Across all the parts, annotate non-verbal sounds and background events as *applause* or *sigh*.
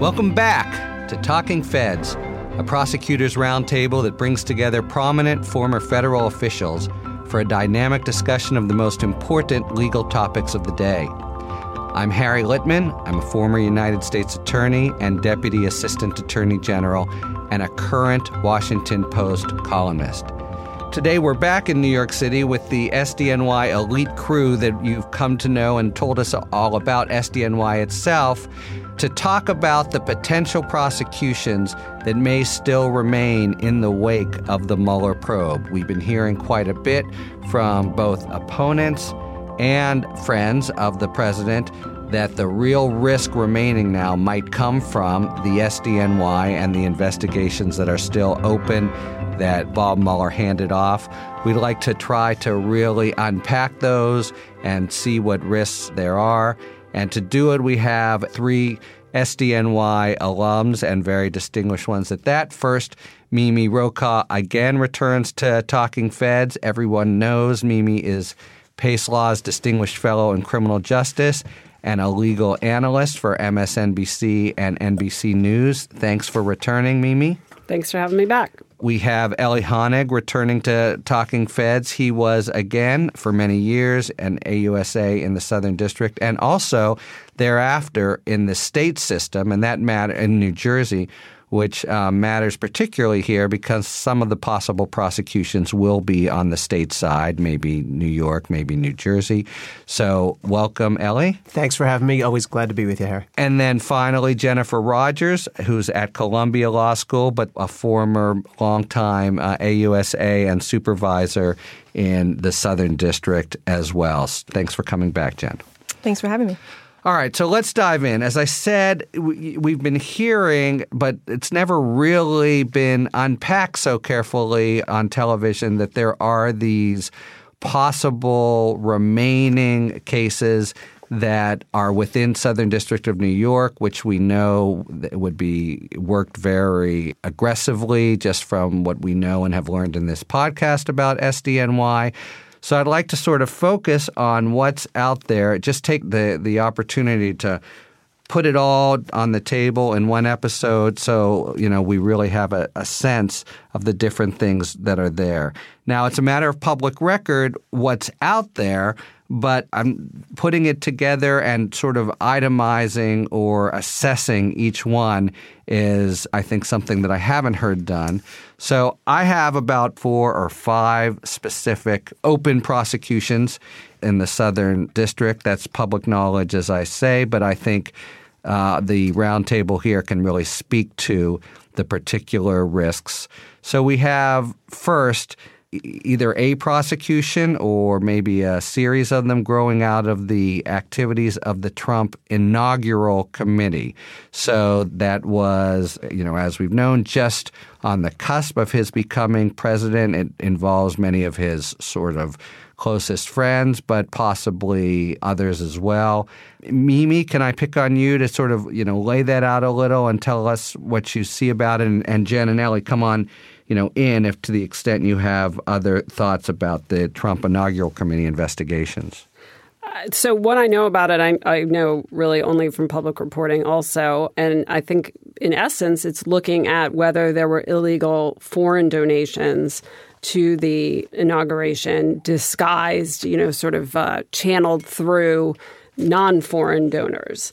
Welcome back to Talking Feds, a prosecutors roundtable that brings together prominent former federal officials for a dynamic discussion of the most important legal topics of the day. I'm Harry Litman. I'm a former United States Attorney and Deputy Assistant Attorney General and a current Washington Post columnist. Today, we're back in New York City with the SDNY elite crew that you've come to know and told us all about SDNY itself to talk about the potential prosecutions that may still remain in the wake of the Mueller probe. We've been hearing quite a bit from both opponents and friends of the president that the real risk remaining now might come from the SDNY and the investigations that are still open that Bob Mueller handed off. We'd like to try to really unpack those and see what risks there are and to do it, we have three SDNY alums and very distinguished ones at that. First, Mimi Rocah again returns to Talking Feds. Everyone knows Mimi is Pace Law's Distinguished Fellow in Criminal Justice and a legal analyst for MSNBC and NBC News. Thanks for returning, Mimi. Thanks for having me back. We have Elie Honig returning to Talking Feds. He was, again, for many years, an AUSA in the Southern District and also thereafter in the state system, and that matter in New Jersey, which uh, matters particularly here because some of the possible prosecutions will be on the state side, maybe New York, maybe New Jersey. So, welcome, Elie. Thanks for having me. Always glad to be with you, Harry. And then finally, Jennifer Rogers, who's at Columbia Law School, but a former longtime uh, AUSA and supervisor in the Southern District as well. Thanks for coming back, Jen. Thanks for having me. All right, so let's dive in. As I said, we, have been hearing, but it's never really been unpacked so carefully on television that there are these possible remaining cases that are within Southern District of New York, which we know would be worked very aggressively just from what we know and have learned in this podcast about SDNY. So I'd like to sort of focus on what's out there. Just take the the opportunity to put it all on the table in one episode so you know we really have a, a, sense of the different things that are there now it's a matter of public record what's out there but I'm putting it together and sort of itemizing or assessing each one is, I think, something that I haven't heard done. So I have about four or five specific open prosecutions in the Southern District. That's public knowledge, as I say, but I think uh, the roundtable here can really speak to the particular risks. So we have first either a prosecution or maybe a series of them growing out of the activities of the Trump inaugural committee. So that was, you know, as we've known, just on the cusp of his becoming president. It involves many of his sort of closest friends, but possibly others as well. Mimi, can I pick on you to sort of, you know, lay that out a little and tell us what you see about it? And, and Jen and Elie, come on you know, in if to the extent you have other thoughts about the Trump inaugural committee investigations. Uh, so what I know about it, I, I know really only from public reporting also, and I think in essence, it's looking at whether there were illegal foreign donations to the inauguration, disguised, you know, sort of uh, channeled through non-foreign donors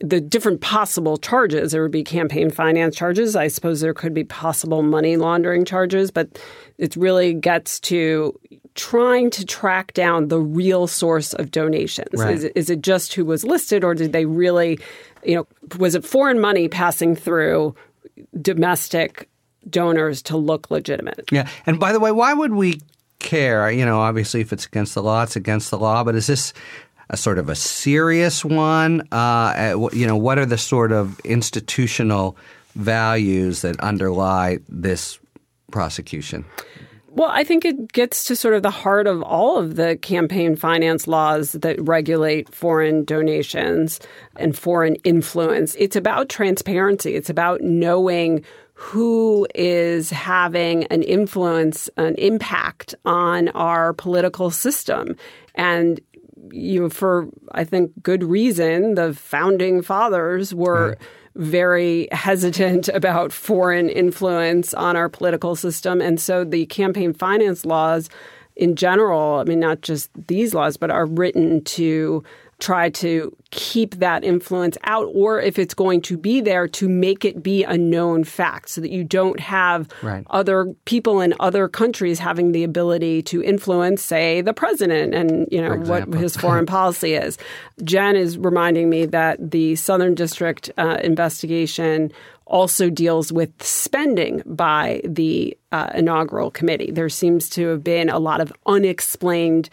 the different possible charges. There would be campaign finance charges. I suppose there could be possible money laundering charges, but it really gets to trying to track down the real source of donations. Right. Is, is it just who was listed, or did they really, you know, was it foreign money passing through domestic donors to look legitimate? Yeah. And by the way, why would we care? You know, obviously, if it's against the law, it's against the law. But is this a sort of a serious one? Uh, you know, what are the sort of institutional values that underlie this prosecution? Well, I think it gets to sort of the heart of all of the campaign finance laws that regulate foreign donations and foreign influence. It's about transparency. It's about knowing who is having an influence, an impact on our political system. And you know, for I think good reason, the founding fathers were very hesitant *laughs* about foreign influence on our political system. And so the campaign finance laws in general, I mean, not just these laws, but are written to try to keep that influence out, or if it's going to be there, to make it be a known fact so that you don't have right. other people in other countries having the ability to influence, say, the president and you know what his foreign *laughs* policy is. Jen is reminding me that the Southern District uh, investigation also deals with spending by the uh, inaugural committee. There seems to have been a lot of unexplained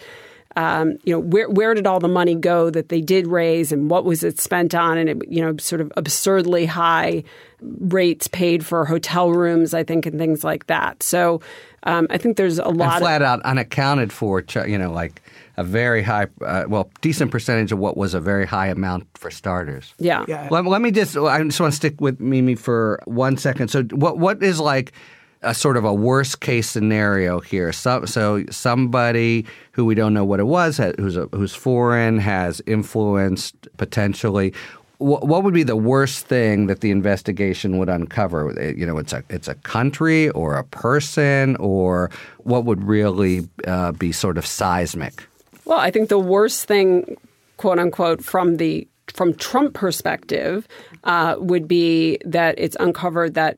um, you know, where where did all the money go that they did raise, and what was it spent on? And it, you know, sort of absurdly high rates paid for hotel rooms, I think, and things like that. So um, I think there's a lot and flat of, out unaccounted for. You know, like a very high, uh, well, decent percentage of what was a very high amount for starters. Yeah. yeah. Let, let me just. I just want to stick with Mimi for one second. So, what what is like? A sort of a worst case scenario here. So, so somebody who we don't know what it was, who's a, who's foreign, has influenced potentially. What, what would be the worst thing that the investigation would uncover? You know, it's a it's a country or a person, or what would really uh, be sort of seismic? Well, I think the worst thing, quote unquote, from the from Trump perspective, uh, would be that it's uncovered that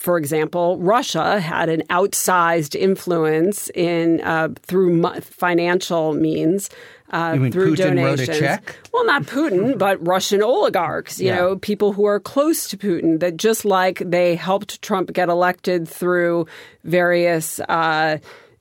for example, Russia had an outsized influence in uh, through financial means. Uh, you mean through Putin donations. wrote a check? Well, not Putin, but Russian oligarchs. You Yeah. know, people who are close to Putin. That just like they helped Trump get elected through various. Uh,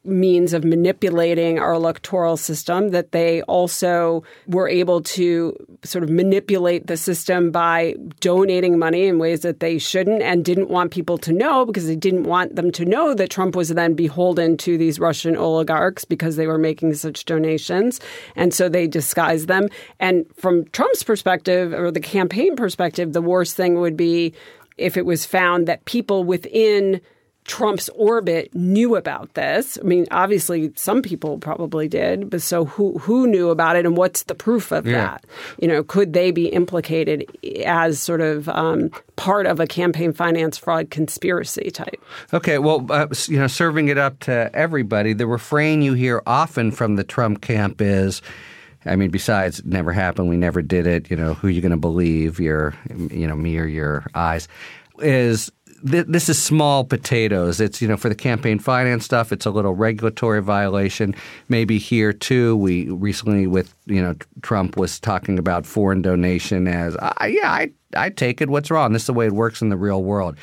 means of manipulating our electoral system, that they also were able to sort of manipulate the system by donating money in ways that they shouldn't and didn't want people to know because they didn't want them to know that Trump was then beholden to these Russian oligarchs because they were making such donations. And so they disguised them. And from Trump's perspective or the campaign perspective, the worst thing would be if it was found that people within Trump's orbit knew about this. I mean, obviously, some people probably did, but so who who knew about it, and what's the proof of Yeah. that? You know, could they be implicated as sort of um, part of a campaign finance fraud conspiracy type? Okay, well, uh, you know, serving it up to everybody, the refrain you hear often from the Trump camp is, I mean, besides it never happened, we never did it. You know, who are you going to believe? Your, you know, me or your eyes? Is th- this is small potatoes. It's you know for the campaign finance stuff, it's a little regulatory violation. Maybe here too. We recently with you know Trump was talking about foreign donation as uh, yeah I I take it. What's wrong? This is the way it works in the real world.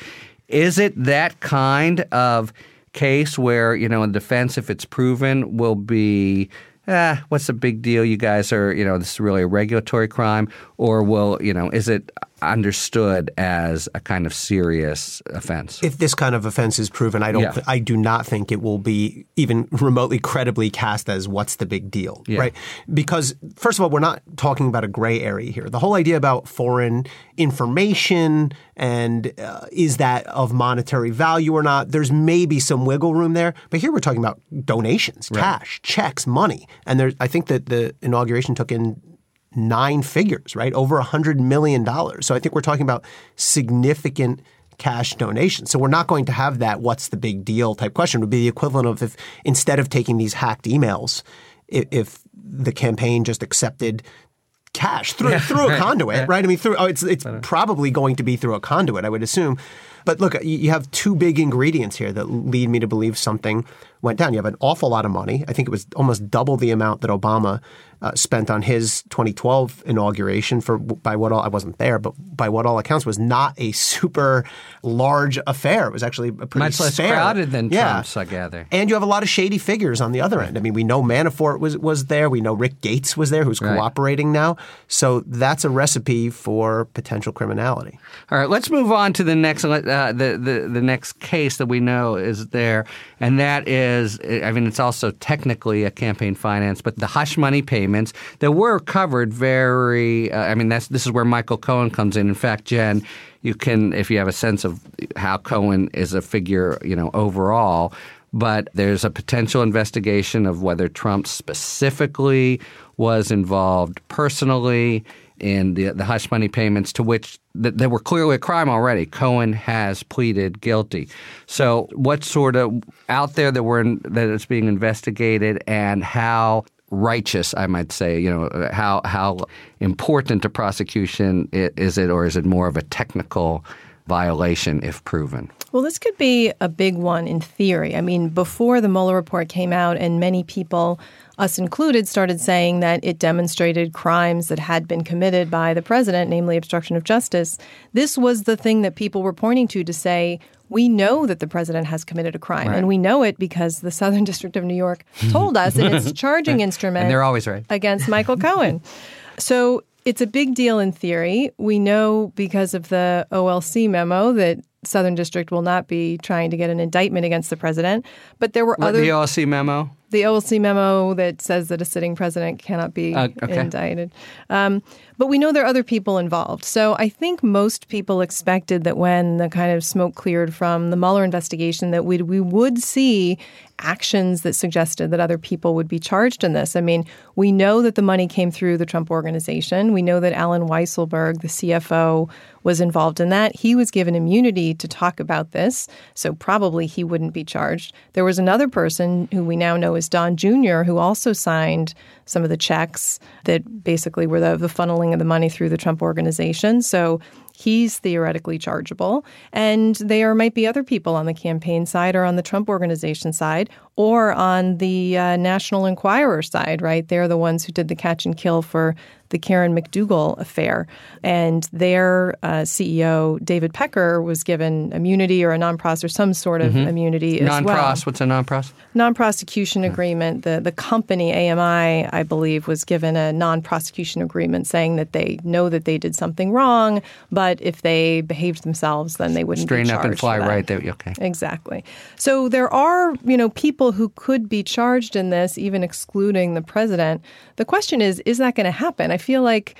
Is it that kind of case where you know in defense, if it's proven, will be ah, what's the big deal? You guys are, you know, this is really a regulatory crime, or will, you know, is it understood as a kind of serious offense? If this kind of offense is proven, I don't. Yeah. th- I do not think it will be even *laughs* remotely credibly cast as what's the big deal, Yeah. right? Because first of all, we're not talking about a gray area here. The whole idea about foreign information and uh, is that of monetary value or not? There's maybe some wiggle room there, but here we're talking about donations, cash, checks, money, and there. I think that the inauguration took in nine figures, right? Over a hundred million dollars. So I think we're talking about significant cash donations. So we're not going to have that what's the big deal type question. It would be the equivalent of if instead of taking these hacked emails, if, if the campaign just accepted cash through through a conduit, right? I mean, through oh, it's it's probably going to be through a conduit, I would assume. But look, you have two big ingredients here that lead me to believe something went down. You have an awful lot of money. I think it was almost double the amount that Obama uh, spent on his 2012 inauguration for by what all I wasn't there, but by what all accounts was not a super large affair. It was actually a pretty Much less spare. crowded than Yeah. Trump's, I gather. And you have a lot of shady figures on the other end. I mean, we know Manafort was was there. We know Rick Gates was there, who's Right. cooperating now. So that's a recipe for potential criminality. All right, let's move on to the next uh, the, the the next case that we know is there, and that is, I mean, it's also technically a campaign finance, but the hush money payments that were covered very. Uh, I mean, that's this is where Michael Cohen comes in. In fact, Jen, you can, if you have a sense of how Cohen is a figure, you know, overall. But there's a potential investigation of whether Trump specifically was involved personally in the the hush money payments to which th- that were clearly a crime already. Cohen has pleaded guilty. So what's sort of out there that we're in, that is being investigated, and how righteous, I might say, you know, uh, how how important a prosecution is it, or is it more of a technical violation if proven? Well, this could be a big one in theory. I mean, before the Mueller report came out, and many people, us included, started saying that it demonstrated crimes that had been committed by the president, namely obstruction of justice. This was the thing that people were pointing to to say, we know that the president has committed a crime. Right. And we know it because the Southern *laughs* District of New York told us in its *laughs* charging instrument And they're always right. against *laughs* Michael Cohen. So it's a big deal in theory. We know because of the OLC memo that Southern District will not be trying to get an indictment against the president. But there were What, other the OLC memo. The OLC memo that says that a sitting president cannot be Uh, okay. indicted. Um, but we know there are other people involved. So I think most people expected that when the kind of smoke cleared from the Mueller investigation, that we we would see actions that suggested that other people would be charged in this. I mean, we know that the money came through the Trump organization. We know that Allen Weisselberg, the CFO, was involved in that. He was given immunity to talk about this, so probably he wouldn't be charged. There was another person who we now know is Don Jr., who also signed some of the checks that basically were the, the funneling of the money through the Trump organization. So he's theoretically chargeable. And there might be other people on the campaign side or on the Trump organization side or on the uh, National Enquirer side, right? They're the ones who did the catch and kill for the Karen McDougal affair. And their uh, CEO, David Pecker, was given immunity or a non-pros or some sort of immunity as well Non-pros. What's a non-pros? non-prosecution agreement. The the company AMI, I believe, was given a non-prosecution agreement saying that they know that they did something wrong, but if they behaved themselves, then they wouldn't be Straighten up and fly right. There. Okay. Exactly. So there are, you know, people who could be charged in this, even excluding the president. The question is, is that going to happen? I feel like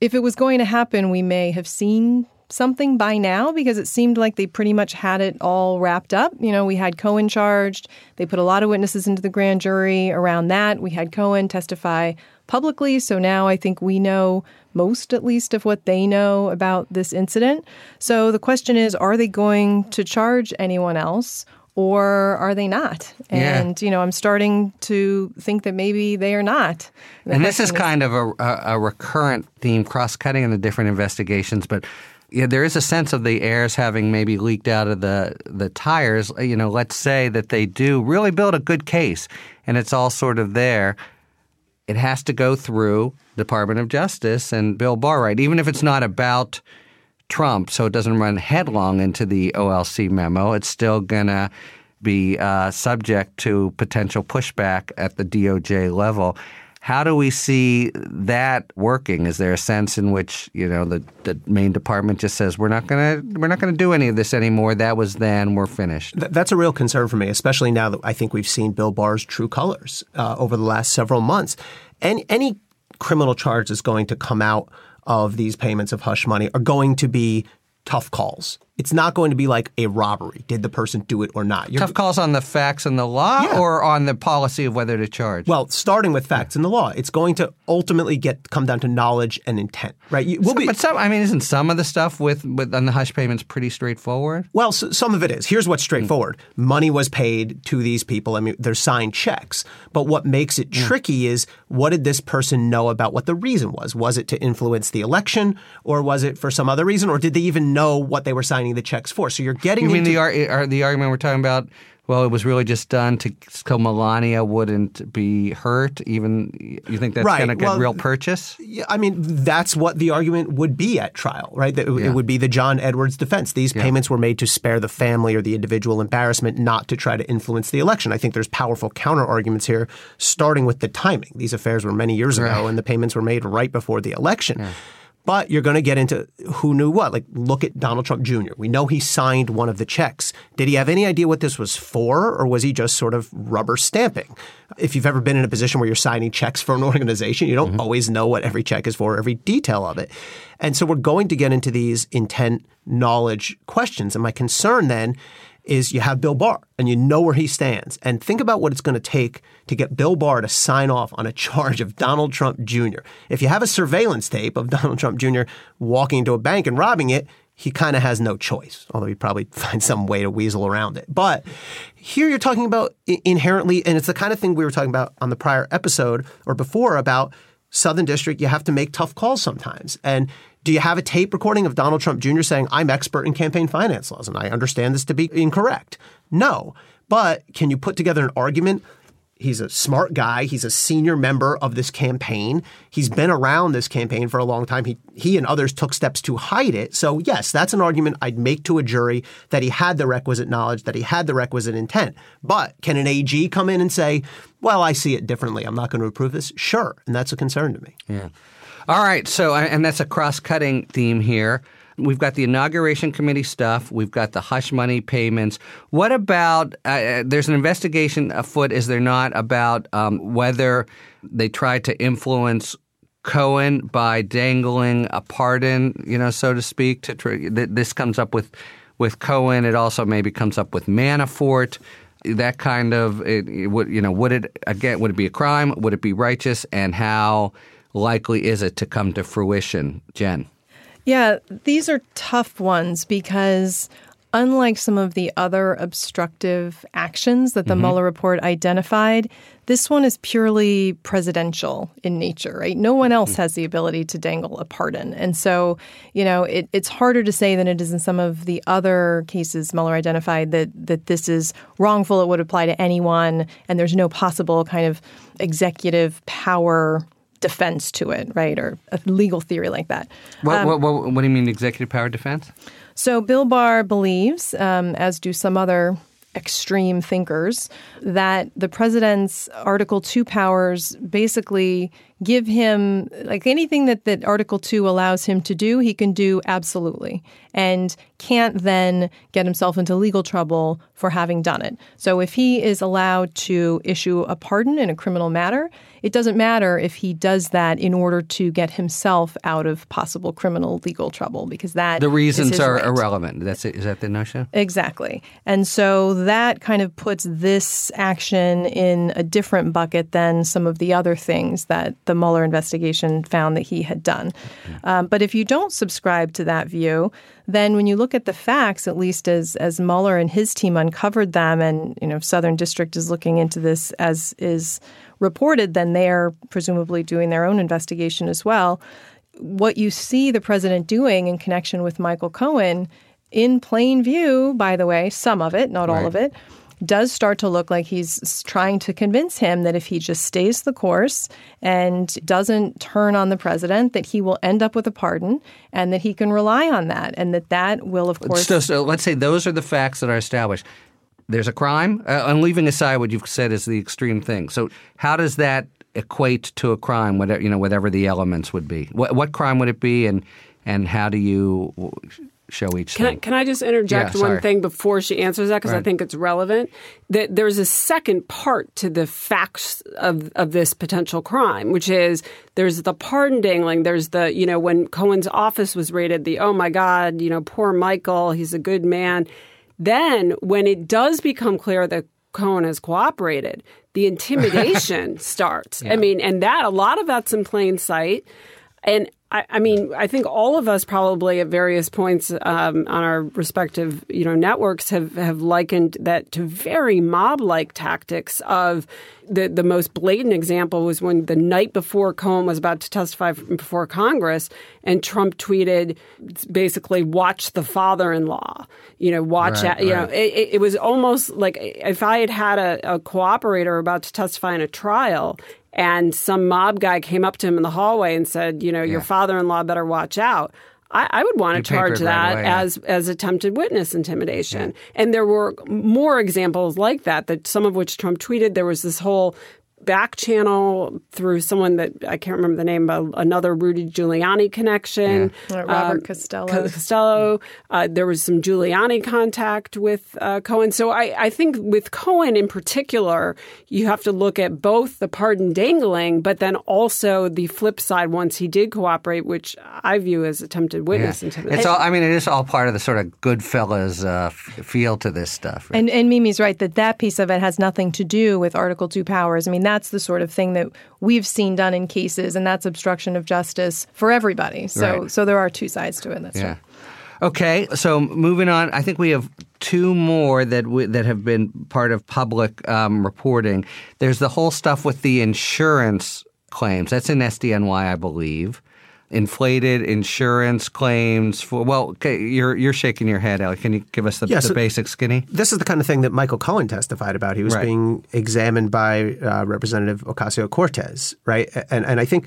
if it was going to happen, we may have seen something by now because it seemed like they pretty much had it all wrapped up. You know, we had Cohen charged. They put a lot of witnesses into the grand jury around that. We had Cohen testify publicly. So now I think we know most, at least, of what they know about this incident. So the question is are they going to charge anyone else? Or are they not? Yeah. And, you know, I'm starting to think that maybe they are not. The and this is question kind of a, a, a recurrent theme, cross-cutting in the different investigations. But yeah, there is a sense of the airs having maybe leaked out of the the tires. You know, let's say that they do really build a good case, and it's all sort of there. It has to go through Department of Justice and Bill Barr, right? Even if it's not about Trump, so it doesn't run headlong into the OLC memo, it's still gonna be uh, subject to potential pushback at the DOJ level. How do we see that working? Is there a sense in which you know the, the main department just says we're not gonna we're not gonna do any of this anymore? That was then. We're finished. Th- that's a real concern for me, especially now that I think we've seen Bill Barr's true colors uh, over the last several months. Any, any criminal charge that's going to come out of these payments of hush money are going to be tough calls. It's not going to be like a robbery. Did the person do it or not? You're- Tough calls on the facts and the law, Yeah. or on the policy of whether to charge. Well, starting with facts and the law, it's going to ultimately get come down to knowledge and intent, right? You, we'll be, but some, I mean, isn't some of the stuff with, with on the hush payments pretty straightforward? Well, s some of it is. Here's what's straightforward. Hmm. Money was paid to these people. I mean, they're signed checks. But what makes it hmm. tricky is what did this person know about what the reason was? Was it to influence the election or was it for some other reason? Or did they even know what they were signing the checks for? So you're getting You mean into the ar- the argument we're talking about? Well, it was really just done to so Melania wouldn't be hurt. Even you think that's Right. going to get Well, real purchase? Yeah, I mean, that's what the argument would be at trial, right? That it, Yeah. it would be the John Edwards defense. These payments were made to spare the family or the individual embarrassment, not to try to influence the election. I think there's powerful counter arguments here, starting with the timing. These affairs were many years ago, and the payments were made right before the election. But you're going to get into who knew what. Like, look at Donald Trump Jr. We know he signed one of the checks. Did he have any idea what this was for, or was he just sort of rubber stamping? If you've ever been in a position where you're signing checks for an *laughs* organization, you don't mm-hmm. always know what every check is for, every detail of it. And so we're going to get into these intent knowledge questions. And my concern then is you have Bill Barr and you know where he stands. And think about what it's going to take to get Bill Barr to sign off on a *laughs* charge of Donald Trump Jr. If you have a surveillance tape of *laughs* Donald Trump Jr. walking into a bank and robbing it, he kind of has no choice, although he'd probably *laughs* find some way to weasel around it. But here you're talking about inherently, and it's the kind of thing we were talking about on the prior episode or before about Southern District, you have to make tough calls sometimes. And do you have a tape recording of Donald Trump Jr. saying, I'm expert in campaign finance laws and I understand this to be incorrect? No. But can you put together an argument He's a smart guy. He's a senior member of this campaign. He's been around this campaign for a long time. He he and others took steps to hide it. So yes, that's an argument I'd make to a jury that he had the requisite knowledge, that he had the requisite intent. But can an AG come in and say, "Well, I see it differently. I'm not going to approve this"? Sure, and that's a concern to me. Yeah. All right. So, and that's a cross-cutting theme here. We've got the inauguration committee stuff. We've got the hush money payments. What about? Uh, uh, there's an investigation afoot, is there not, about um, whether they tried to influence Cohen by dangling a pardon, you know, so to speak. To this comes up with with Cohen. It also maybe comes up with Manafort. That kind of it, it would you know would it again would it be a crime? Would it be righteous? And how likely is it to come to fruition, Jen? Yeah, these are tough ones because unlike some of the other obstructive actions that the mm-hmm. Mueller report identified, this one is purely presidential in nature, right? No one else mm-hmm. has the ability to dangle a pardon. And so, you know, it, it's harder to say than it is in some of the other cases Mueller identified that, that this is wrongful, it would apply to anyone, and there's no possible kind of executive power defense to it, right? Or a legal theory like that. What, um, what, what, what do you mean, executive power defense? So Bill Barr believes, um, as do some other extreme thinkers, that the president's Article 2 powers basically give him, like anything that, that Article 2 allows him to do, he can do absolutely, and can't then get himself into legal trouble for having done it. So if he is allowed to issue a pardon in a criminal matter, it doesn't matter if he does that in order to get himself out of possible criminal legal trouble because that the reasons are right. irrelevant. That's it. Is that the notion? Exactly. And so that kind of puts this action in a different bucket than some of the other things that the Mueller investigation found that he had done. Um, but if you don't subscribe to that view, then when you look at the facts, at least as as Mueller and his team uncovered them, and you know Southern District is looking into this as is reported, then they are presumably doing their own investigation as well. What you see the president doing in connection with Michael Cohen, in plain view, by the way, some of it, not right. all of it, does start to look like he's trying to convince him that if he just stays the course and doesn't turn on the president, that he will end up with a pardon and that he can rely on that, and that that will, of course. So, so let's say those are the facts that are established there's a crime. Uh, I'm leaving aside what you've said is the extreme thing. So how does that equate to a crime? Whatever you know, whatever the elements would be. What, what crime would it be, and and how do you show each can thing? I, can I just interject yeah, one thing before she answers that because right. I think it's relevant? That there's a second part to the facts of of this potential crime, which is there's the pardon dangling. There's the you know when Cohen's office was raided, the oh my god, you know poor Michael, he's a good man then, when it does become clear that Cohen has cooperated, the intimidation *laughs* starts. Yeah. I mean, and that a lot of that's in plain sight. And I, I, mean, I think all of us probably at various points um, on our respective, you know, networks have, have likened that to very mob-like tactics. Of the the most blatant example was when the night before Cohen was about to testify before Congress, and Trump tweeted basically, "Watch the father-in-law." You know, watch. Right, you right. know, it, it, was almost like if I had had a, a cooperator about to testify in a trial and some mob guy came up to him in the hallway and said, "You know, yeah. your father-in-law better watch out." I, I would want to charge that away, yeah. as as attempted witness intimidation. Yeah. And there were more examples like that. That some of which Trump tweeted. There was this whole back channel through someone that I can't remember the name, but another Rudy Giuliani connection. Yeah. Robert Costello. Costello. Uh, there was some Giuliani contact with uh, Cohen. So I, I think with Cohen in particular, you have to look at both the pardon dangling, but then also the flip side once he did cooperate, which I view as attempted witness Yeah. intimidation. It's all. I mean, it is all part of the sort of Goodfellas uh, feel to this stuff. right? And, and Mimi's right that that piece of it has nothing to do with Article 2 powers. I mean, that's the sort of thing that we've seen done in cases, and that's obstruction of justice for everybody. So, Right. so there are two sides to it. That's Yeah. right. Okay, so moving on, I think we have two more that we, that have been part of public um, reporting. There's the whole stuff with the insurance claims. That's in SDNY, I believe. Inflated insurance claims for well, okay, you're you're shaking your head, Elie. Can you give us the, Yeah, the so- basic skinny? This is the kind of thing that Michael Cohen testified about. He was Right. being examined by uh, Representative Ocasio Cortez, right? And and I think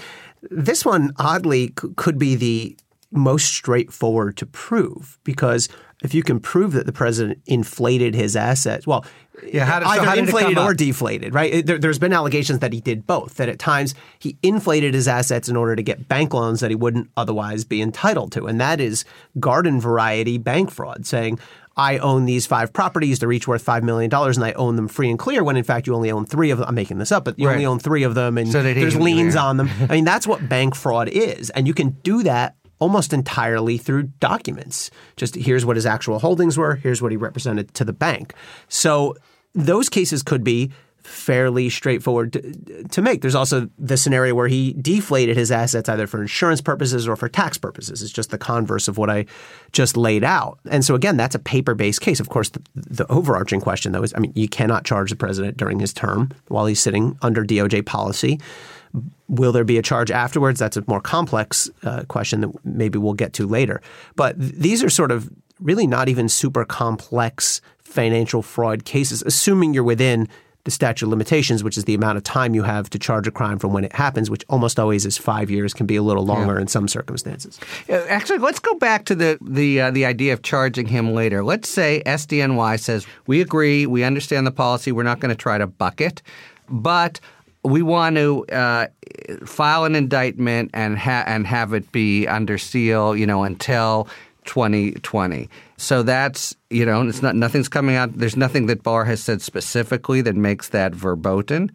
this one oddly c- could be the most straightforward to prove because if you can prove that the president inflated his assets, well, Yeah, how did- so either how inflated or deflated, right? There, there's been allegations that he did both. That at times he inflated his assets in order to get bank loans that he wouldn't otherwise be entitled to, and that is garden variety bank fraud, saying. I own these five properties. They're each worth five million dollars, and I own them free and clear. When in fact you only own three of them. I'm making this up, but you only own three of them, and So there's liens on them. I mean, that's what bank fraud is, and you can do that almost entirely through documents. Just here's what his actual holdings were. Here's what he represented to the bank. So those cases could be fairly straightforward to, to make. There's also the scenario where he deflated his assets either for insurance purposes or for tax purposes. It's just the converse of what I just laid out. And so again, that's a paper-based case. Of course, the, the overarching question though is, I mean, you cannot charge the president during his term while he's sitting under DOJ policy. Will there be a charge afterwards? That's a more complex uh, question that maybe we'll get to later. But th- these are sort of really not even super complex financial fraud cases, assuming you're within the statute of limitations, which is the amount of time you have to charge a crime from when it happens, which almost always is five years, can be a little longer in some circumstances. Actually, let's go back to the the uh, the idea of charging him later. Let's say SDNY says we agree, we understand the policy, we're not going to try to buck it, but we want to uh, file an indictment and ha- and have it be under seal, you know, until 2020. So that's you know, it's not nothing's coming out. There's nothing that Barr has said specifically that makes that verboten.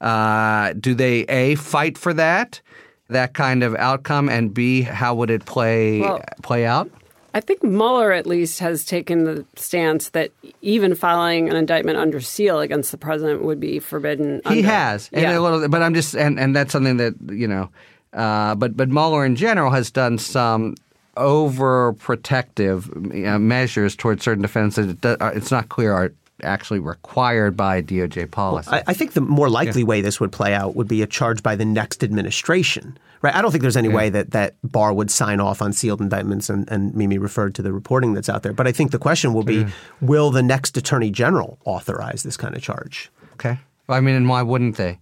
Uh, do they a fight for that? That kind of outcome, and B, how would it play Well- play out? I think Mueller at least has taken the stance that even filing an indictment under seal against the president would be forbidden. He under- has, and yeah. a little, but I'm just, and, and that's something that you know, uh, but but Mueller in general has done some overprotective uh, measures towards certain defendants that it do- uh, it's not clear are actually required by DOJ policy. I, I think the more likely way this would play out would be a charge by the next administration. Right? I don't think there's any way that, that Barr would sign off on sealed indictments, and, and Mimi referred to the reporting that's out there. But I think the question will be will the next attorney general authorize this kind of charge? okay, well, I mean, and why wouldn't they?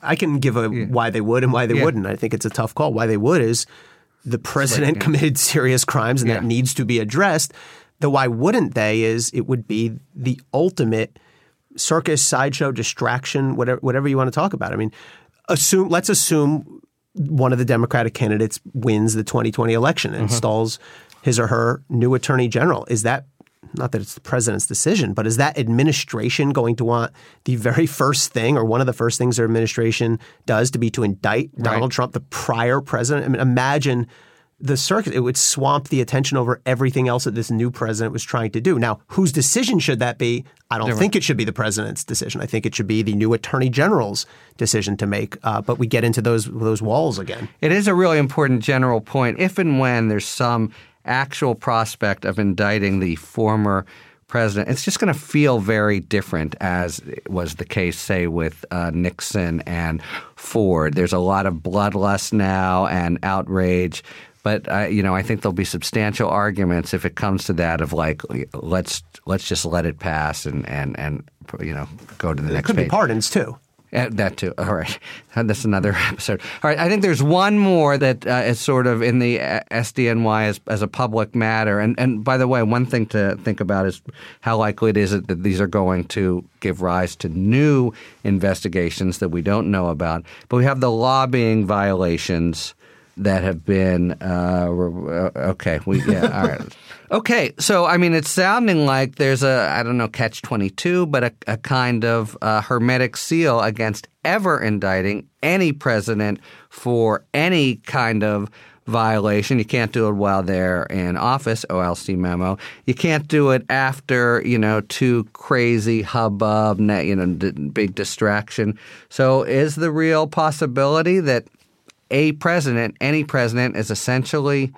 I can give a why they would and why they Yeah. wouldn't. I think it's a tough call. Why they would is the president committed *laughs* serious crimes and that needs to be addressed. The why wouldn't they is it would be the ultimate circus, sideshow, distraction, whatever whatever you want to talk about. I mean, assume let's assume one of the Democratic candidates wins the 2020 election and mm-hmm. installs his or her new attorney general. Is that not that it's the president's decision, but is that administration going to want the very first thing or one of the first things their administration does to be to indict Donald Trump, the prior president? I mean, imagine the circuit. It would swamp the attention over everything else that this new president was trying to do. Now, whose decision should that be? I don't think it should be the president's decision. I think it should be the new attorney general's decision to make. Uh, but we get into those those walls again. It is a really important general point. If and when there's some actual prospect of indicting the former president, it's just going to feel very different, as was the case, say, with uh, Nixon and Ford. There's a lot of bloodlust now and outrage. But uh, you know, I think there'll be substantial arguments if it comes to that of like, let's let's just let it pass and and and you know go to the It next could page. be pardons too. Uh, that too. All right. *laughs* That's another *laughs* episode. All right. I think there's one more that uh, is sort of in the uh, SDNY as, as a public matter. And, and by the way, one thing to think about is how likely it is that these are going to give rise to new investigations that we don't know about. But we have the lobbying violations that have been uh, okay. We yeah. all right. *laughs* Okay, so I mean, it's sounding like there's a I don't know catch twenty two, but a, a, kind of uh, hermetic seal against ever indicting any president for any kind of violation. You can't do it while they're in office, OLC memo. You can't do it after, you know, too crazy hubbub, you know, big distraction. So is the real possibility that a president, any president, is essentially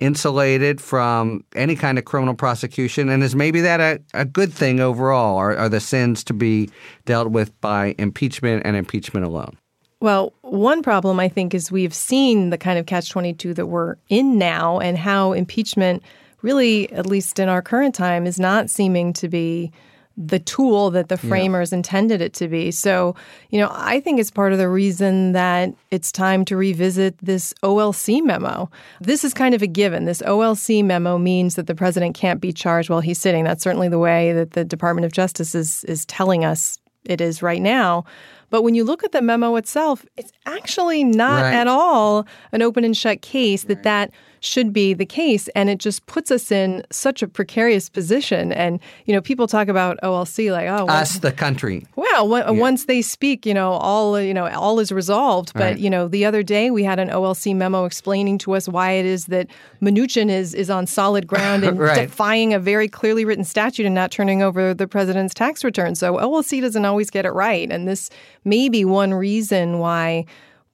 insulated from any kind of criminal prosecution? And is maybe that a, a good thing overall? Are, are the sins to be dealt with by impeachment and impeachment alone? Well, one problem I think is we've seen the kind of catch 22 that we're in now and how impeachment really, at least in our current time, is not seeming to be the tool that the framers yeah. intended it to be. So, you know, I think it's part of the reason that it's time to revisit this OLC memo. This is kind of a given. This OLC memo means that the president can't be charged while he's sitting. That's certainly the way that the Department of Justice is is telling us it is right now. But when you look at the memo itself, it's actually not right. at all an open and shut case that right. that should be the case. And it just puts us in such a precarious position. And, you know, people talk about OLC like, oh, well, us, the country. Well, yeah. once they speak, you know, all, you know, all is resolved. But, right. you know, the other day we had an OLC memo explaining to us why it is that Mnuchin is, is on solid ground *laughs* and right. defying a very clearly written statute and not turning over the president's tax return. So OLC doesn't always get it right. And this may be one reason why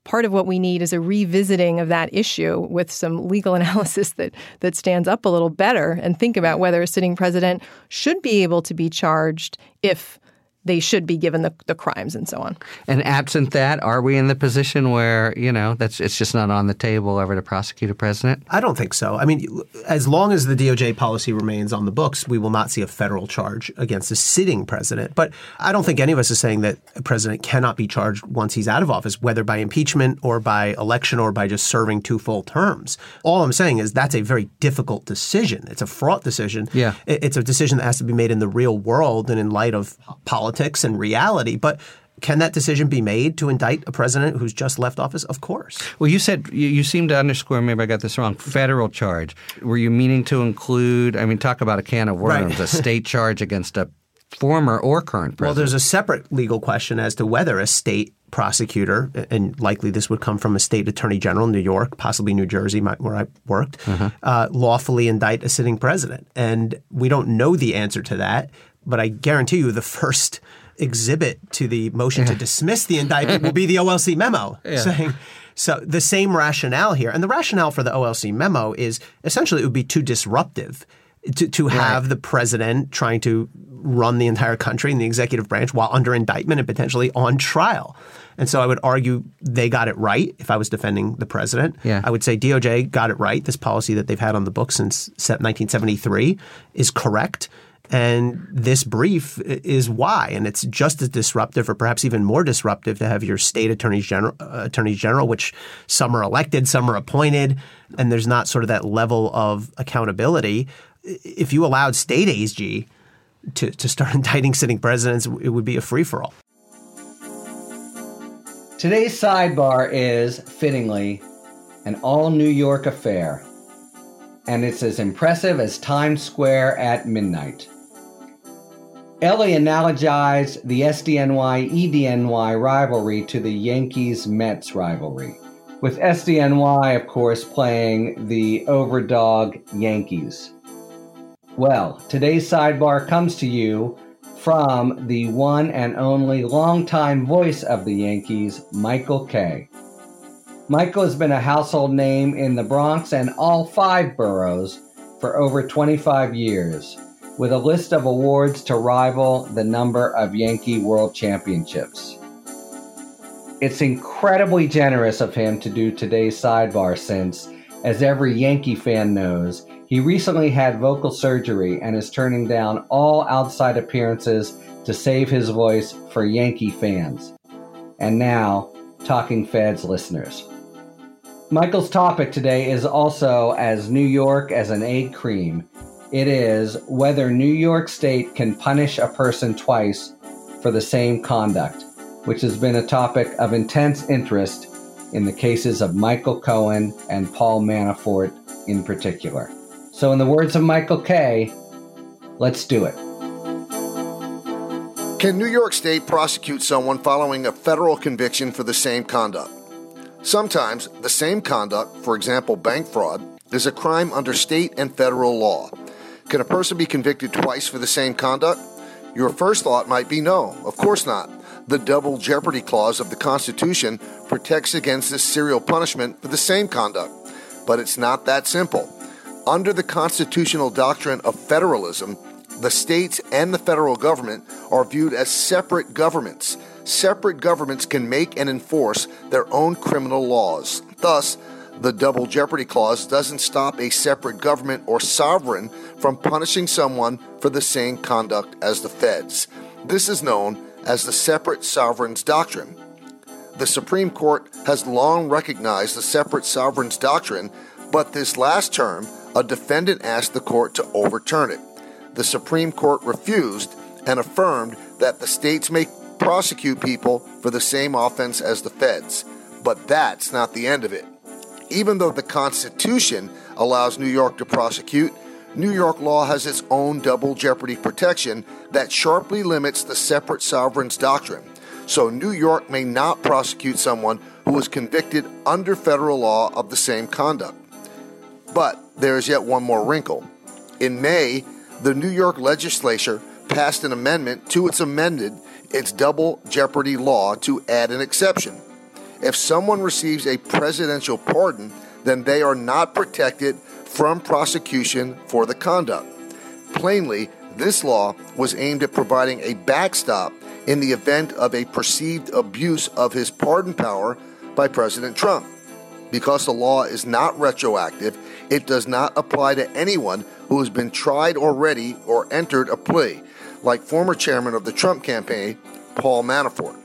part of what we need is a revisiting of that issue with some legal *laughs* analysis that that stands up a little better and think about mm. whether a sitting president should be able to be charged if they should be given the, the crimes and so on. And absent that, are we in the position where, you know, that's it's just not on the table ever to prosecute a president? I don't think so. I mean, as long as the DOJ policy remains on the books, we will not see a federal charge against a sitting president. But I don't think any of us is saying that a president cannot be charged once he's out of office, whether by impeachment or by election or by just serving two full terms. All I'm saying is that's a very difficult decision. It's a fraught decision. Yeah. It's a decision that has to be made in the real world and in light of politics politics and reality. But can that decision be made to indict a president who's just left office? Of course. Well, you said you, you seem to underscore. Maybe I got this wrong. Federal charge. Were you meaning to include? I mean, talk about a can of worms. Right. a state charge against a former or current president. Well, there's a separate legal question as to whether a state prosecutor, and likely this would come from a state attorney general in New York, possibly New Jersey, where I worked, uh-huh. uh, lawfully indict a sitting president. And we don't know the answer to that. But I guarantee you, the first exhibit to the motion to dismiss the indictment will be the OLC memo *laughs* yeah. saying. So the same rationale here, and the rationale for the OLC memo is essentially it would be too disruptive to, to have right. the president trying to run the entire country in the executive branch while under indictment and potentially on trial. And so I would argue they got it right if I was defending the president. Yeah. I would say DOJ got it right. This policy that they've had on the books since 1973 is correct. And this brief is why, and it's just as disruptive, or perhaps even more disruptive, to have your state attorneys general, uh, attorneys general, which some are elected, some are appointed, and there's not sort of that level of accountability. If you allowed state AG to, to start *laughs* indicting sitting presidents, it would be a free for all. Today's sidebar is, fittingly, an all New York affair, and it's as impressive as Times Square at midnight. Elie analogized the SDNY EDNY rivalry to the Yankees Mets rivalry, with SDNY, of course, playing the overdog Yankees. Well, today's sidebar comes to you from the one and only longtime voice of the Yankees, Michael Kay. Michael has been a household name in the Bronx and all five boroughs for over 25 years with a list of awards to rival the number of Yankee World Championships. It's incredibly generous of him to do today's sidebar since, as every Yankee fan knows, he recently had vocal surgery and is turning down all outside appearances to save his voice for Yankee fans. and now Talking Feds listeners. Michael's topic today is also as New York as an egg cream. It is whether New York State can punish a person twice for the same conduct, which has been a topic of intense interest in the cases of Michael Cohen and Paul Manafort in particular. So, in the words of Michael Kay, let's do it. Can New York State prosecute someone following a federal conviction for the same conduct? Sometimes the same conduct, for example, bank fraud, is a crime under state and federal law. Can a person be convicted twice for the same conduct? Your first thought might be no, of course not. The double jeopardy clause of the Constitution protects against this serial punishment for the same conduct. But it's not that simple. Under the constitutional doctrine of federalism, the states and the federal government are viewed as separate governments. Separate governments can make and enforce their own criminal laws. Thus, the Double Jeopardy Clause doesn't stop a separate government or sovereign from punishing someone for the same conduct as the feds. This is known as the Separate Sovereigns Doctrine. The Supreme Court has long recognized the Separate Sovereigns Doctrine, but this last term, a defendant asked the court to overturn it the Supreme Court refused and affirmed that the states may prosecute people for the same offense as the feds. But that's not the end of it. Even though the Constitution allows New York to prosecute, New York law has its own double jeopardy protection that sharply limits the separate sovereigns doctrine. So New York may not prosecute someone who was convicted under federal law of the same conduct. But there is yet one more wrinkle. In May, the New York legislature passed an amendment to its amended its double jeopardy law to add an exception. If someone receives a presidential pardon, then they are not protected from prosecution for the conduct. Plainly, this law was aimed at providing a backstop in the event of a perceived abuse of his pardon power by President Trump. Because the law is not retroactive, it does not apply to anyone who has been tried already or entered a plea, like former chairman of the Trump campaign, Paul Manafort.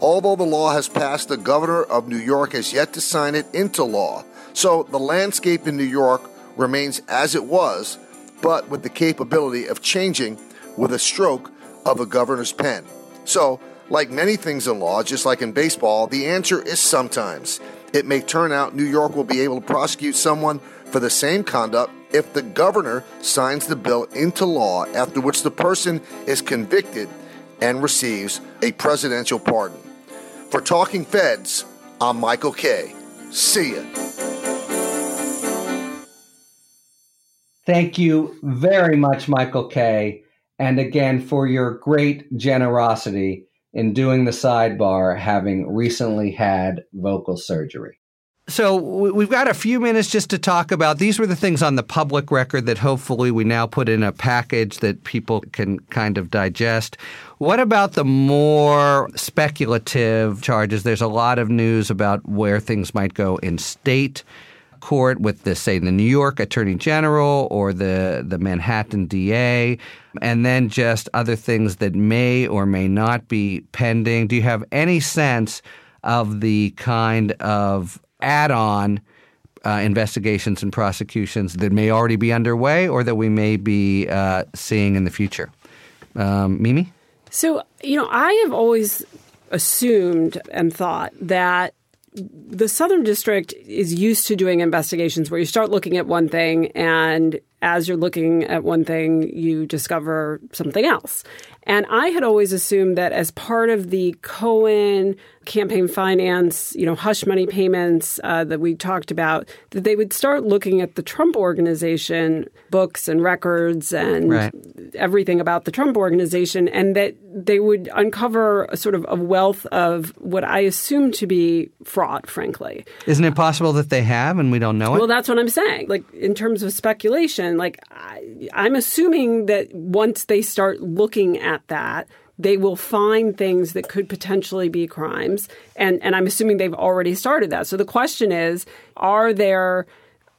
Although the law has passed, the governor of New York has yet to sign it into law. So the landscape in New York remains as it was, but with the capability of changing with a stroke of a governor's pen. So, like many things in law, just like in baseball, the answer is sometimes. It may turn out New York will be able to prosecute someone for the same conduct if the governor signs the bill into law, after which the person is convicted and receives a presidential pardon. For Talking Feds, I'm Michael Kay. See ya. Thank you very much, Michael Kay, and again for your great generosity in doing the sidebar, having recently had vocal surgery. So we've got a few minutes just to talk about these were the things on the public record that hopefully we now put in a package that people can kind of digest. What about the more speculative charges? There's a lot of news about where things might go in state court with the say the New York Attorney General or the the Manhattan DA and then just other things that may or may not be pending. Do you have any sense of the kind of add on uh, investigations and prosecutions that may already be underway or that we may be uh, seeing in the future. Um, Mimi? So, you know, I have always assumed and thought that the Southern District is used to doing investigations where you start looking at one thing and as you're looking at one thing, you discover something else. And I had always assumed that as part of the Cohen campaign finance, you know, hush money payments uh, that we talked about, that they would start looking at the Trump organization books and records and right. everything about the Trump organization, and that they would uncover a sort of a wealth of what I assume to be fraud, frankly. Isn't it possible that they have and we don't know it? Well, that's what I'm saying. Like, in terms of speculation, like, I, I'm assuming that once they start looking at that, they will find things that could potentially be crimes. And, and I'm assuming they've already started that. So the question is are there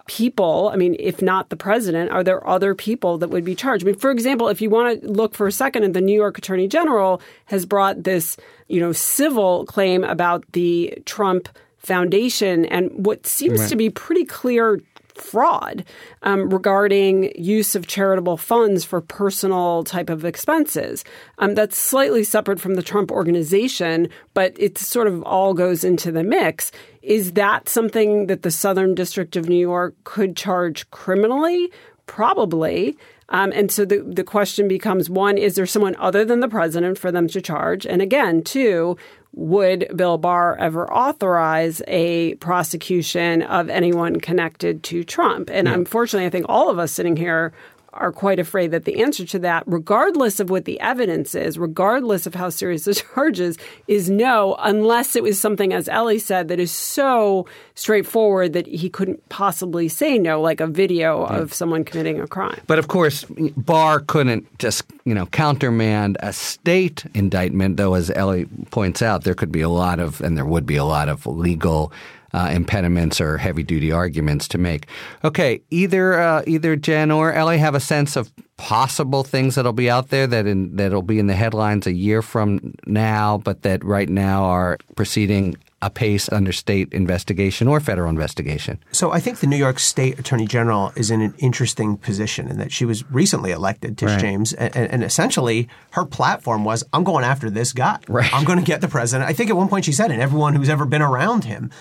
people, I mean, if not the president, are there other people that would be charged? I mean, for example, if you want to look for a second at the New York Attorney General has brought this, you know, civil claim about the Trump Foundation and what seems right. to be pretty clear fraud um, regarding use of charitable funds for personal type of expenses. Um, that's slightly separate from the Trump organization, but it sort of all goes into the mix. Is that something that the Southern District of New York could charge criminally? Probably. Um, and so the, the question becomes one, is there someone other than the president for them to charge? And again, two, would Bill Barr ever authorize a prosecution of anyone connected to Trump? And yeah. unfortunately, I think all of us sitting here are quite afraid that the answer to that, regardless of what the evidence is, regardless of how serious the *laughs* charges, is no, unless it was something, as Elie said, that is so straightforward that he couldn't possibly say no, like a video yeah. of someone committing a crime. But of course, Barr couldn't just, you know, countermand a state indictment, though, as Elie points out, there could be a lot of, and there would be a lot of legal uh, impediments or heavy duty arguments to make. Okay, either uh, either Jen or Elie have a sense of possible things that'll be out there that in, that'll be in the headlines a year from now, but that right now are proceeding apace under state investigation or federal investigation. So I think the New York State Attorney General is in an interesting position in that she was recently elected, Tish right. James, and, and, essentially her platform was, "I'm going after this guy. Right. I'm going to get the president." I think at one point she said, "And everyone who's ever been around him."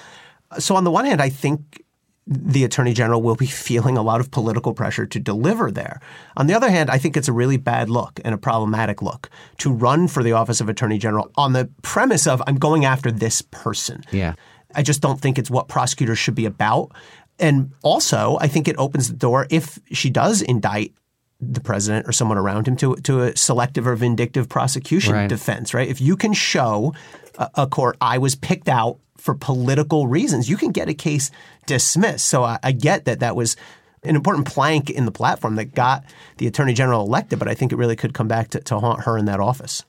So on the one hand, I think the attorney general will be *laughs* feeling a lot of political pressure to deliver there. On the other hand, I think it's a really bad look and a problematic look to run for the office of attorney general on the premise of I'm going after this person. Yeah. I just don't think it's what prosecutors should be about. And also, I think it opens the door if she does indict the president or someone around him to to a selective or vindictive prosecution right. defense, right? If you can show a, a court I was picked out for political reasons, you can get a case dismissed. So I, I get that that was an important plank in the platform that got the attorney general elected, but I think it really could come back to, to haunt her in that office.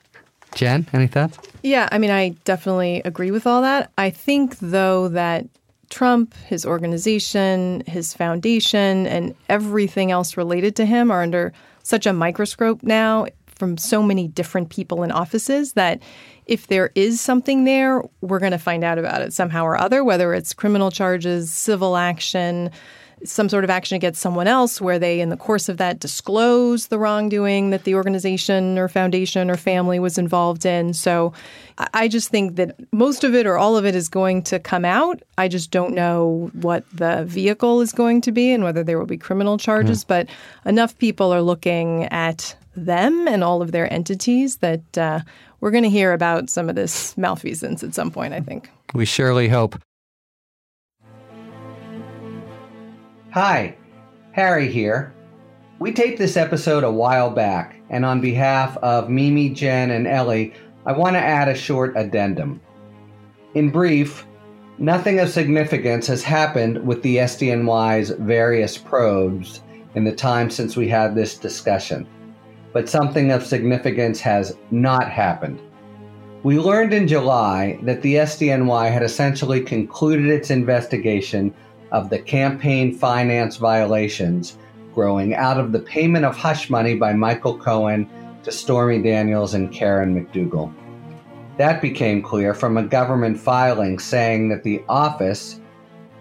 Jen, any thoughts? Yeah, I mean, I definitely agree with all that. I think, though, that Trump, his organization, his foundation, and everything else related to him are under such a microscope now from so many different people in offices that if there is something there, we're going to find out about it somehow or other, whether it's criminal charges, civil action, some sort of action against someone else where they, in the course of that, disclose the wrongdoing that the organization or foundation or family was involved in. So I just think that most of it or all of it is going to come out. I just don't know what the vehicle is going to be and whether there will be criminal charges. Mm. But enough people are looking at them and all of their entities that uh, we're going to hear about some of this malfeasance at some point, I think. We surely hope. Hi, Harry here. We taped this episode a while back, and on behalf of Mimi, Jen, and Elie, I want to add a short addendum. In brief, nothing of significance has happened with the SDNY's various probes in the time since we had this discussion but something of significance has not happened. We learned in July that the SDNY had essentially concluded its investigation of the campaign finance violations growing out of the payment of hush money by Michael Cohen to Stormy Daniels and Karen McDougal. That became clear from a government filing saying that the office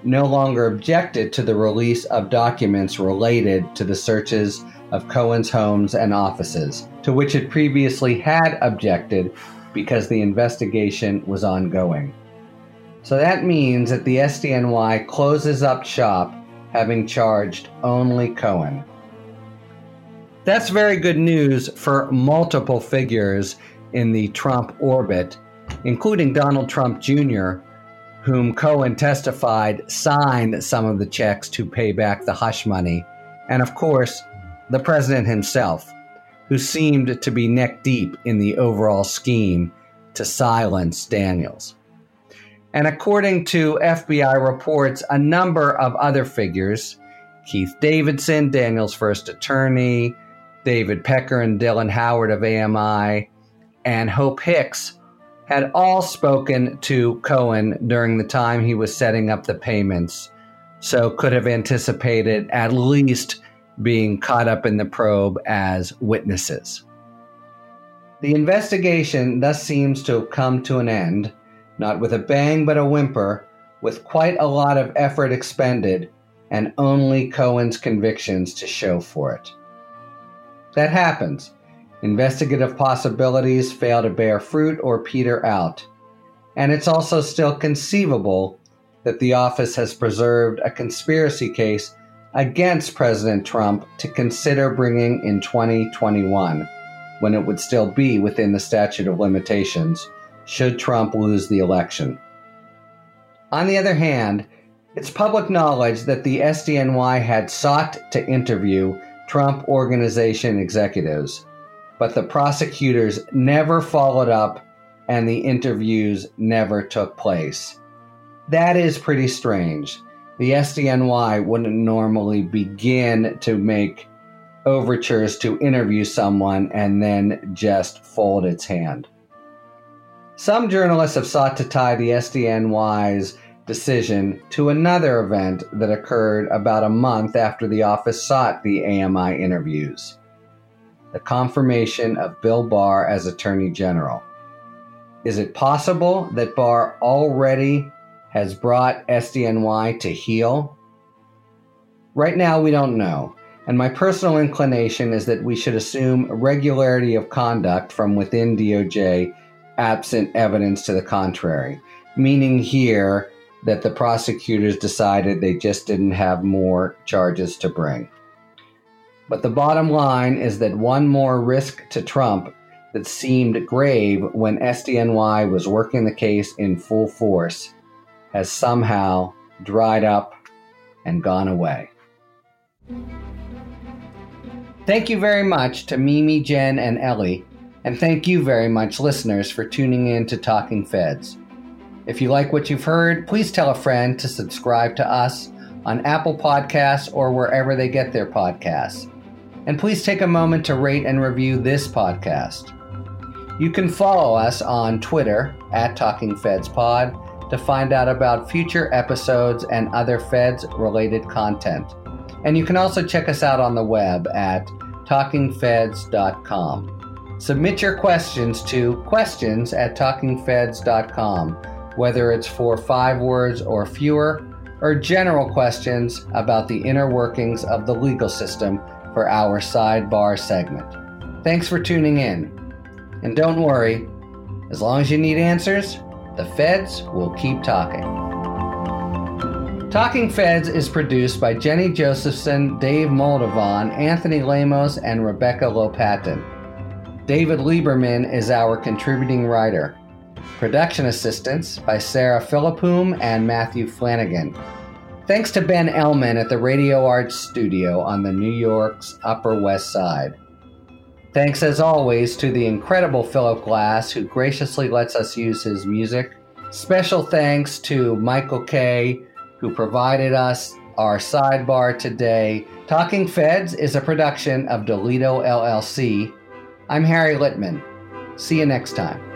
no longer objected to the release of documents related to the searches of Cohen's homes and offices, to which it previously had objected because the investigation was ongoing. So that means that the SDNY closes up shop having charged only Cohen. That's very good news for multiple figures in the Trump orbit, including Donald Trump Jr., whom Cohen testified signed some of the checks to pay back the hush money, and of course, the president himself, who seemed to be neck deep in the overall scheme to silence Daniels. And according to FBI reports, a number of other figures Keith Davidson, Daniels' first attorney, David Pecker and Dylan Howard of AMI, and Hope Hicks had all spoken to Cohen during the time he was setting up the payments so could have anticipated at least being caught up in the probe as witnesses. The investigation thus seems to have come to an end, not with a bang but a whimper, with quite a lot of effort expended and only Cohen's convictions to show for it. That happens. Investigative possibilities fail to bear fruit or peter out. And it's also still conceivable that the office has preserved a conspiracy case against President Trump to consider bringing in 2021, when it would still be within the statute of limitations, should Trump lose the election. On the other hand, it's public knowledge that the SDNY had sought to interview Trump Organization executives, but the prosecutors never followed up and the interviews never took place. That is pretty strange. The SDNY wouldn't normally begin to make overtures to interview someone and then just fold its hand. Some journalists have sought to tie the SDNY's decision to another event that occurred about a month after the office sought the AMI interviews the confirmation of Bill Barr as Attorney General. Is it possible that Barr already has brought SDNY to heel? Right now, we don't know, and my personal inclination is that we should assume regularity of conduct from within DOJ absent evidence to the contrary, meaning here that the prosecutors decided they just didn't have more charges to bring. But the bottom line is that one more risk to Trump that seemed grave when SDNY was working the case in full force has somehow dried up and gone away. Thank you very much to Mimi, Jen, and Elie, and thank you very much, listeners, for tuning in to Talking Feds. If you like what you've heard, please tell a friend to subscribe to us on Apple Podcasts or wherever they get their podcasts. And please take a moment to rate and review this podcast. You can follow us on Twitter at Talking Feds Pod to find out about future episodes and other Feds related content. And you can also check us out on the web at talkingfeds.com. Submit your questions to questions at talkingfeds.com whether it's for five words or fewer, or general questions about the inner workings of the legal system for our sidebar segment. Thanks for tuning in. And don't worry, as long as you need answers, the feds will keep talking. Talking Feds is produced by Jenny Josephson, Dave Moldovan, Anthony Lemos, and Rebecca Lopatin. David Lieberman is our contributing writer. Production assistance by Sarah Philippum and Matthew Flanagan. Thanks to Ben Elman at the Radio Arts Studio on the New York's Upper West Side. Thanks as always to the incredible Philip Glass who graciously lets us use his music. Special thanks to Michael Kay who provided us our sidebar today. Talking Feds is a production of Delito LLC. I'm Harry Litman. See you next time.